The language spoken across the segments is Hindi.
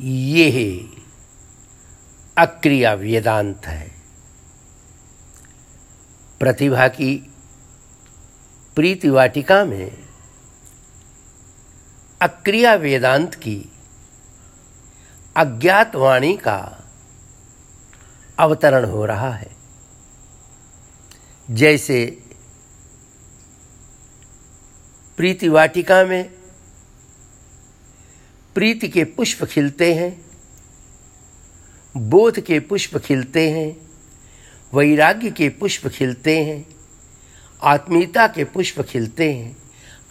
ये अक्रिया वेदांत है। प्रतिभा की प्रीति वाटिका में अक्रिया वेदांत की अज्ञात वाणी का अवतरण हो रहा है। जैसे प्रीति वाटिका में प्रीति के पुष्प खिलते हैं, बोध के पुष्प खिलते हैं, वैराग्य के पुष्प खिलते हैं, आत्मीयता के पुष्प खिलते हैं,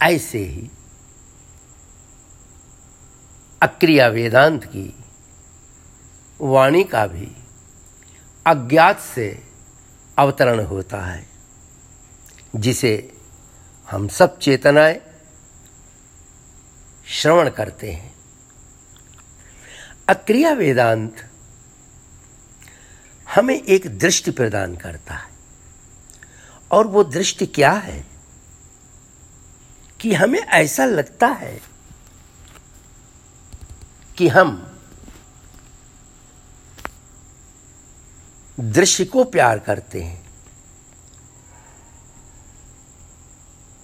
ऐसे ही अक्रिया वेदांत की वाणी का भी अज्ञात से अवतरण होता है, जिसे हम सब चेतनाएँ श्रवण करते हैं। अक्रिया वेदांत हमें एक दृष्टि प्रदान करता है। और वो दृष्टि क्या है? कि हमें ऐसा लगता है कि हम दृश्य को प्यार करते हैं।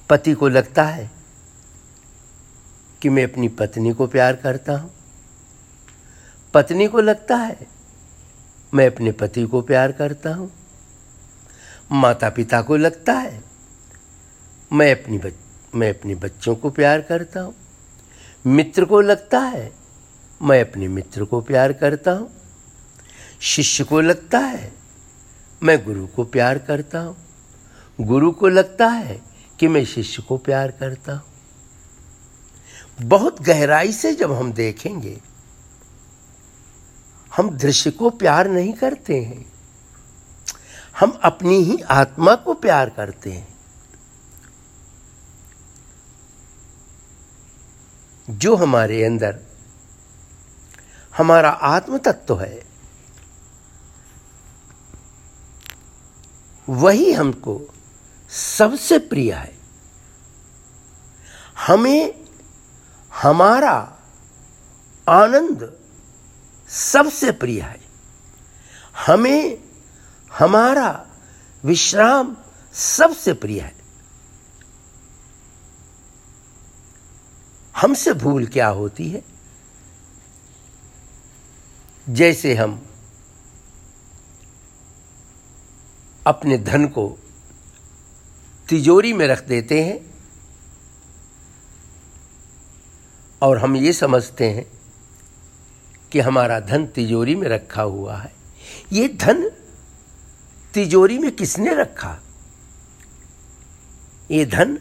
पति को लगता है कि मैं अपनी पत्नी को प्यार करता हूँ। पत्नी को लगता है मैं अपने पति को प्यार करता हूँ। माता पिता को लगता है मैं अपनी बच, मैं अपने बच्चों को प्यार करता हूँ। मित्र को लगता है मैं अपने मित्र को प्यार करता हूँ। शिष्य को लगता है मैं गुरु को प्यार करता हूँ। गुरु को लगता है कि मैं शिष्य को प्यार करता हूँ। बहुत गहराई से जब हम देखेंगे हम दृश्य को प्यार नहीं करते हैं। हम अपनी ही आत्मा को प्यार करते हैं। जो हमारे अंदर हमारा आत्म तत्व तो है, वही हमको सबसे प्रिय है। हमें हमारा आनंद सबसे प्रिय है। हमें, हमारा विश्राम सबसे प्रिय है। हमसे भूल क्या होती है? जैसे हम अपने धन को तिजोरी में रख देते हैं और हम ये समझते हैं कि हमारा धन तिजोरी में रखा हुआ है। ये धन तिजोरी में किसने रखा? ये धन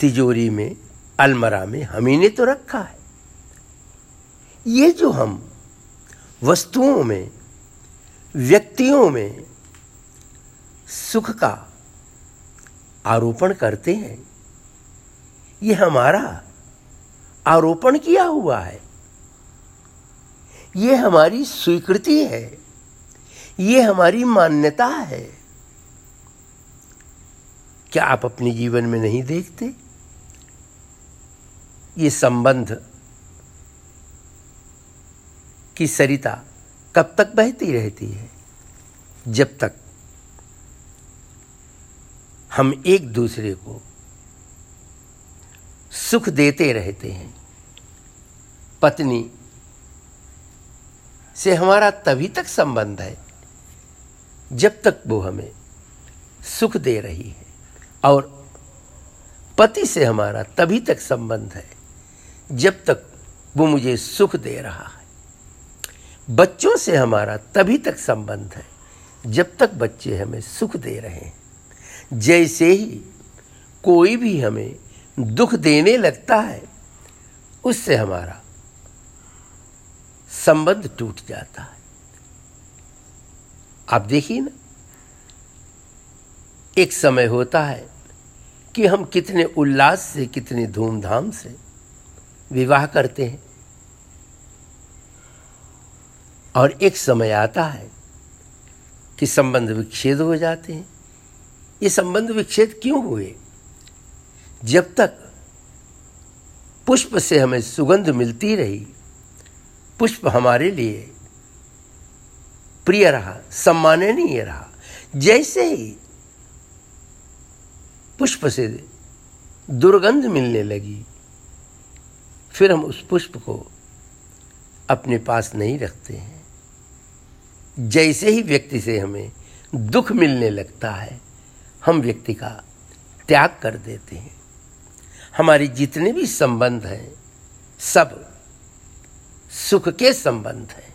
तिजोरी में, अलमरा में हम ने तो रखा है। ये जो हम वस्तुओं में, व्यक्तियों में सुख का आरोपण करते हैं, ये हमारा आरोपण किया हुआ है। ये हमारी स्वीकृति है। ये हमारी मान्यता है। क्या आप अपने जीवन में नहीं देखते? ये संबंध की सरिता कब तक बहती रहती है? जब तक हम एक दूसरे को सुख देते रहते हैं। पत्नी से हमारा तभी तक संबंध है, जब तक वो हमें सुख दे रही है। और पति से हमारा तभी तक संबंध है, जब तक वो मुझे सुख दे रहा है। बच्चों से हमारा तभी तक संबंध है, जब तक बच्चे हमें सुख दे रहे हैं। जैसे ही कोई भी हमें दुख देने लगता है, उससे हमारा संबंध टूट जाता है। आप देखिए ना, एक समय होता है कि हम कितने उल्लास से, कितने धूमधाम से विवाह करते हैं। और एक समय आता है कि संबंध विच्छेद हो जाते हैं। ये संबंध विच्छेद क्यों हुए? जब तक पुष्प से हमें सुगंध मिलती रही पुष्प हमारे लिए प्रिय रहा, सम्माननीय रहा। जैसे ही पुष्प से दुर्गंध मिलने लगी, फिर हम उस पुष्प को अपने पास नहीं रखते हैं। जैसे ही व्यक्ति से हमें दुख मिलने लगता है, हम व्यक्ति का त्याग कर देते हैं। हमारे जितने भी संबंध हैं, सब सुख के संबंध हैं।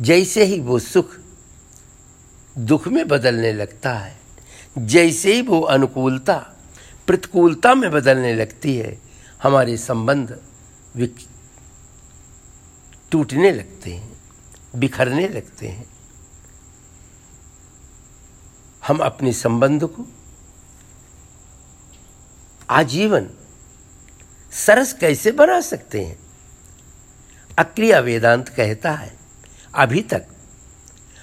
जैसे ही वो सुख दुख में बदलने लगता है, जैसे ही वो अनुकूलता, प्रतिकूलता में बदलने लगती है, हमारे संबंध टूटने लगते हैं, बिखरने लगते हैं। हम अपने संबंध को आजीवन सरस कैसे बना सकते हैं? अक्रिया वेदांत कहता है, अभी तक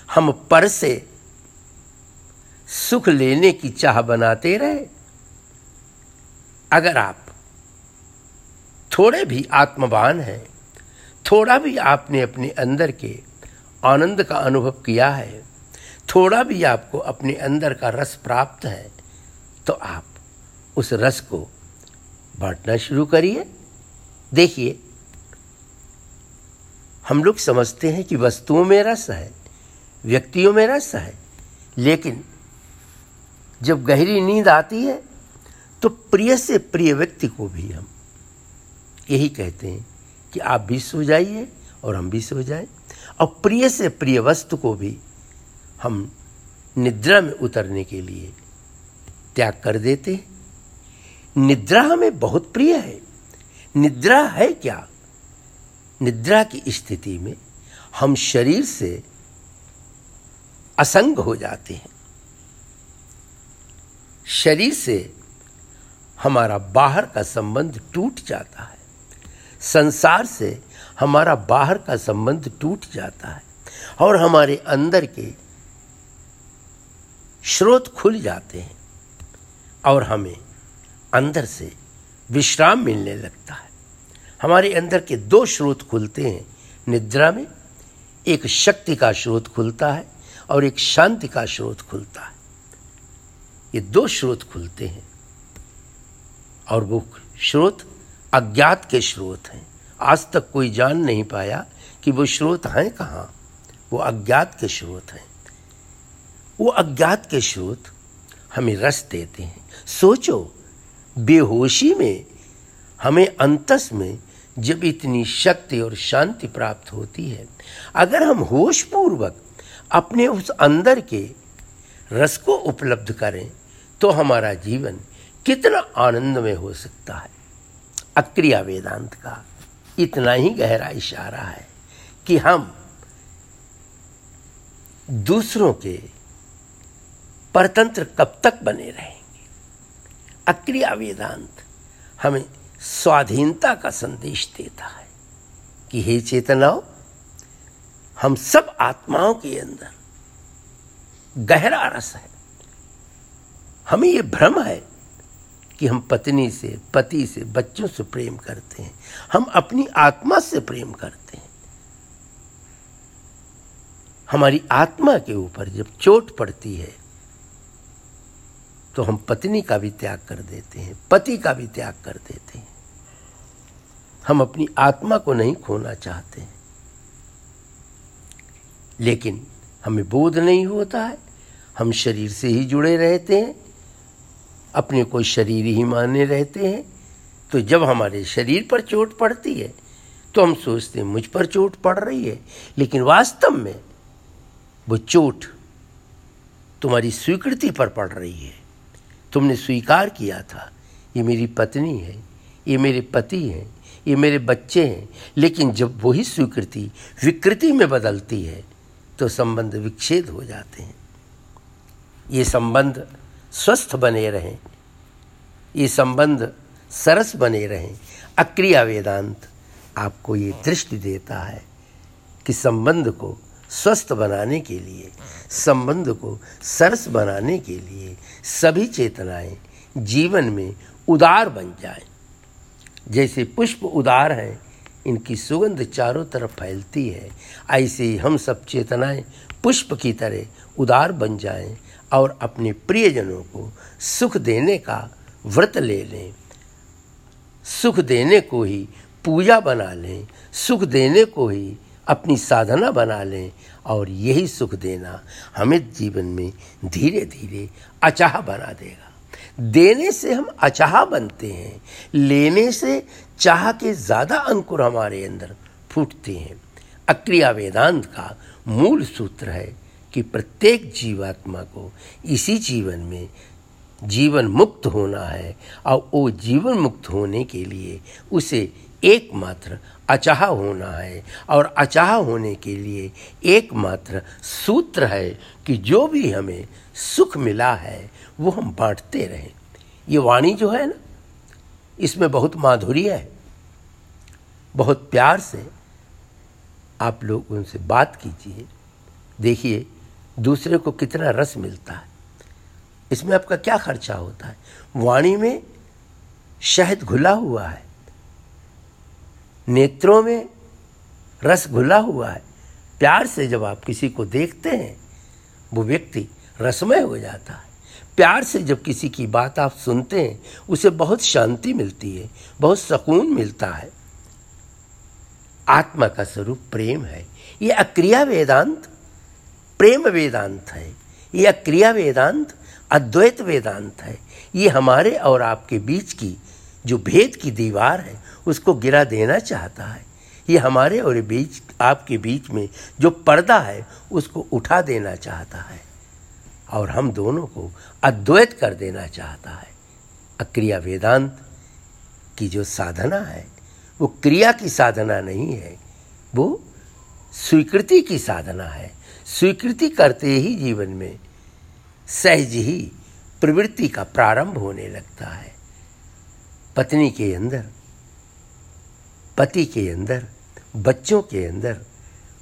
हम पर से सुख लेने की चाह बनाते रहे। अगर आप थोड़े भी आत्मवान हैं, थोड़ा भी आपने अपने अंदर के आनंद का अनुभव किया है, थोड़ा भी आपको अपने अंदर का रस प्राप्त है तो आप उस रस को बांटना शुरू करिए। देखिए, हम लोग समझते हैं कि वस्तुओं में रस है, व्यक्तियों में रस है, लेकिन जब गहरी नींद आती है तो प्रिय से प्रिय व्यक्ति को भी हम यही कहते हैं कि आप भी सो जाइए और हम भी सो जाए। और प्रिय से प्रिय वस्तु को भी हम निद्रा में उतरने के लिए त्याग कर देते हैं। निद्रा हमें बहुत प्रिय है। निद्रा है क्या? निद्रा की स्थिति में हम शरीर से असंग हो जाते हैं। शरीर से हमारा बाहर का संबंध टूट जाता है। संसार से हमारा बाहर का संबंध टूट जाता है और हमारे अंदर के स्रोत खुल जाते हैं और हमें अंदर से विश्राम मिलने लगता है। हमारे अंदर के दो स्रोत खुलते हैं। निद्रा में एक शक्ति का स्रोत खुलता है और एक शांति का स्रोत खुलता है। ये दो स्रोत खुलते हैं और वो स्रोत अज्ञात के स्रोत हैं। आज तक कोई जान नहीं पाया कि वो स्रोत हैं कहाँ। वो अज्ञात के स्रोत हैं। वो अज्ञात के स्रोत हमें रस देते हैं। सोचो बेहोशी में, हमें अंतस में जब इतनी शक्ति और शांति प्राप्त होती है, अगर हम होश पूर्वक अपने उस अंदर के रस को उपलब्ध करें तो हमारा जीवन कितना आनंदमय हो सकता है। अक्रिया वेदांत का इतना ही गहरा इशारा है कि हम दूसरों के परतंत्र कब तक बने रहेंगे अक्रिया वेदांत हमें स्वाधीनता का संदेश देता है कि हे चेतनाओं, हम सब आत्माओं के अंदर गहरा रस है। हमें यह भ्रम है कि हम पत्नी से, पति से, बच्चों से प्रेम करते हैं। हम अपनी आत्मा से प्रेम करते हैं। हमारी आत्मा के ऊपर जब चोट पड़ती है तो हम पत्नी का भी त्याग कर देते हैं, पति का भी त्याग कर देते हैं। हम अपनी आत्मा को नहीं खोना चाहते। हैं लेकिन हमें बोध नहीं होता है, हम शरीर से ही जुड़े रहते हैं, अपने को शरीर ही माने रहते हैं। तो जब हमारे शरीर पर चोट पड़ती है तो हम सोचते हैं, मुझ पर चोट पड़ रही है, लेकिन वास्तव में वो चोट तुम्हारी स्वीकृति पर पड़ रही है। तुमने स्वीकार किया था। ये मेरी पत्नी है, ये मेरे पति हैं, ये मेरे बच्चे हैं, लेकिन जब वही स्वीकृति विकृति में बदलती है तो संबंध विच्छेद हो जाते हैं। ये संबंध स्वस्थ बने रहें। ये संबंध सरस बने रहें। अक्रिया वेदांत आपको ये दृष्टि देता है कि संबंध को स्वस्थ बनाने के लिए, संबंध को सरस बनाने के लिए सभी चेतनाएँ जीवन में उदार बन जाएँ। जैसे पुष्प उदार हैं, इनकी सुगंध चारों तरफ़ फैलती है, ऐसे ही हम सब चेतनाएँ पुष्प की तरह उदार बन जाएँ और अपने प्रियजनों को सुख देने का व्रत ले लें। सुख देने को ही पूजा बना लें, सुख देने को ही अपनी साधना बना लें और यही सुख देना हमें जीवन में धीरे धीरे अचाह बना देगा। देने से हम अचाह बनते हैं, लेने से चाह के ज़्यादा अंकुर हमारे अंदर फूटते हैं। अक्रिया वेदांत का मूल सूत्र है कि प्रत्येक जीवात्मा को इसी जीवन में जीवन मुक्त होना है और वो जीवन मुक्त होने के लिए उसे एकमात्र अचाह होना है और अचाह होने के लिए एकमात्र सूत्र है कि जो भी हमें सुख मिला है, वो हम बांटते रहें। ये वाणी जो है ना, इसमें बहुत माधुर्य है, बहुत प्यार से आप लोग उनसे बात कीजिए, देखिए दूसरे को कितना रस मिलता है। इसमें आपका क्या खर्चा होता है? वाणी में शहद घुला हुआ है नेत्रों में रस घुला हुआ है। प्यार से जब आप किसी को देखते हैं, वो व्यक्ति रसमय हो जाता है। प्यार से जब किसी की बात आप सुनते हैं, उसे बहुत शांति मिलती है, बहुत सुकून मिलता है। आत्मा का स्वरूप प्रेम है। ये अक्रिया वेदांत, प्रेम वेदांत है। ये अक्रिया वेदांत, अद्वैत वेदांत है। ये हमारे और आपके बीच की जो भेद की दीवार है, उसको गिरा देना चाहता है। ये हमारे और बीच, आपके बीच में जो पर्दा है, उसको उठा देना चाहता है। और हम दोनों को अद्वैत कर देना चाहता है। अक्रिया वेदांत की जो साधना है, वो क्रिया की साधना नहीं है, वो स्वीकृति की साधना है। स्वीकृति करते ही जीवन में सहज ही प्रवृत्ति का प्रारंभ होने लगता है। पत्नी के अंदर, पति के अंदर, बच्चों के अंदर,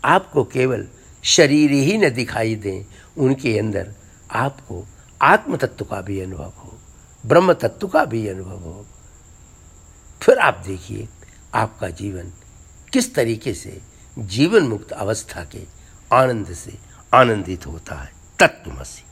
आपको केवल शरीर ही न दिखाई दें, उनके अंदर आपको आत्म तत्व का भी अनुभव हो ब्रह्म तत्व का भी अनुभव हो। फिर आप देखिए, आपका जीवन किस तरीके से जीवन मुक्त अवस्था के आनंद से आनंदित होता है। तत्वमसी